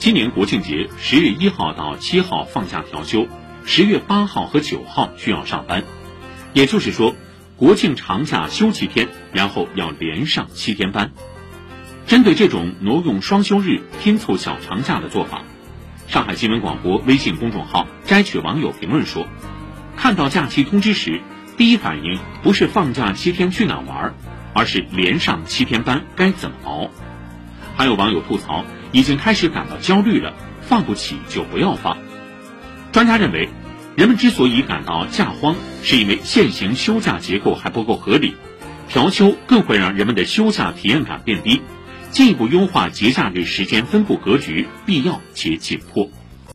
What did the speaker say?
今年国庆节十月一号到七号放假调休，十月八号和九号需要上班，也就是说，国庆长假休七天，然后要连上七天班。针对这种挪用双休日拼凑小长假的做法，上海新闻广播微信公众号摘取网友评论说：“看到假期通知时，第一反应不是放假七天去哪玩，而是连上七天班该怎么熬。”还有网友吐槽，已经开始感到焦虑了，放不起就不要放。专家认为，人们之所以感到假荒，是因为现行休假结构还不够合理，调休更会让人们的休假体验感变低。进一步优化节假日时间分布格局，必要且紧迫。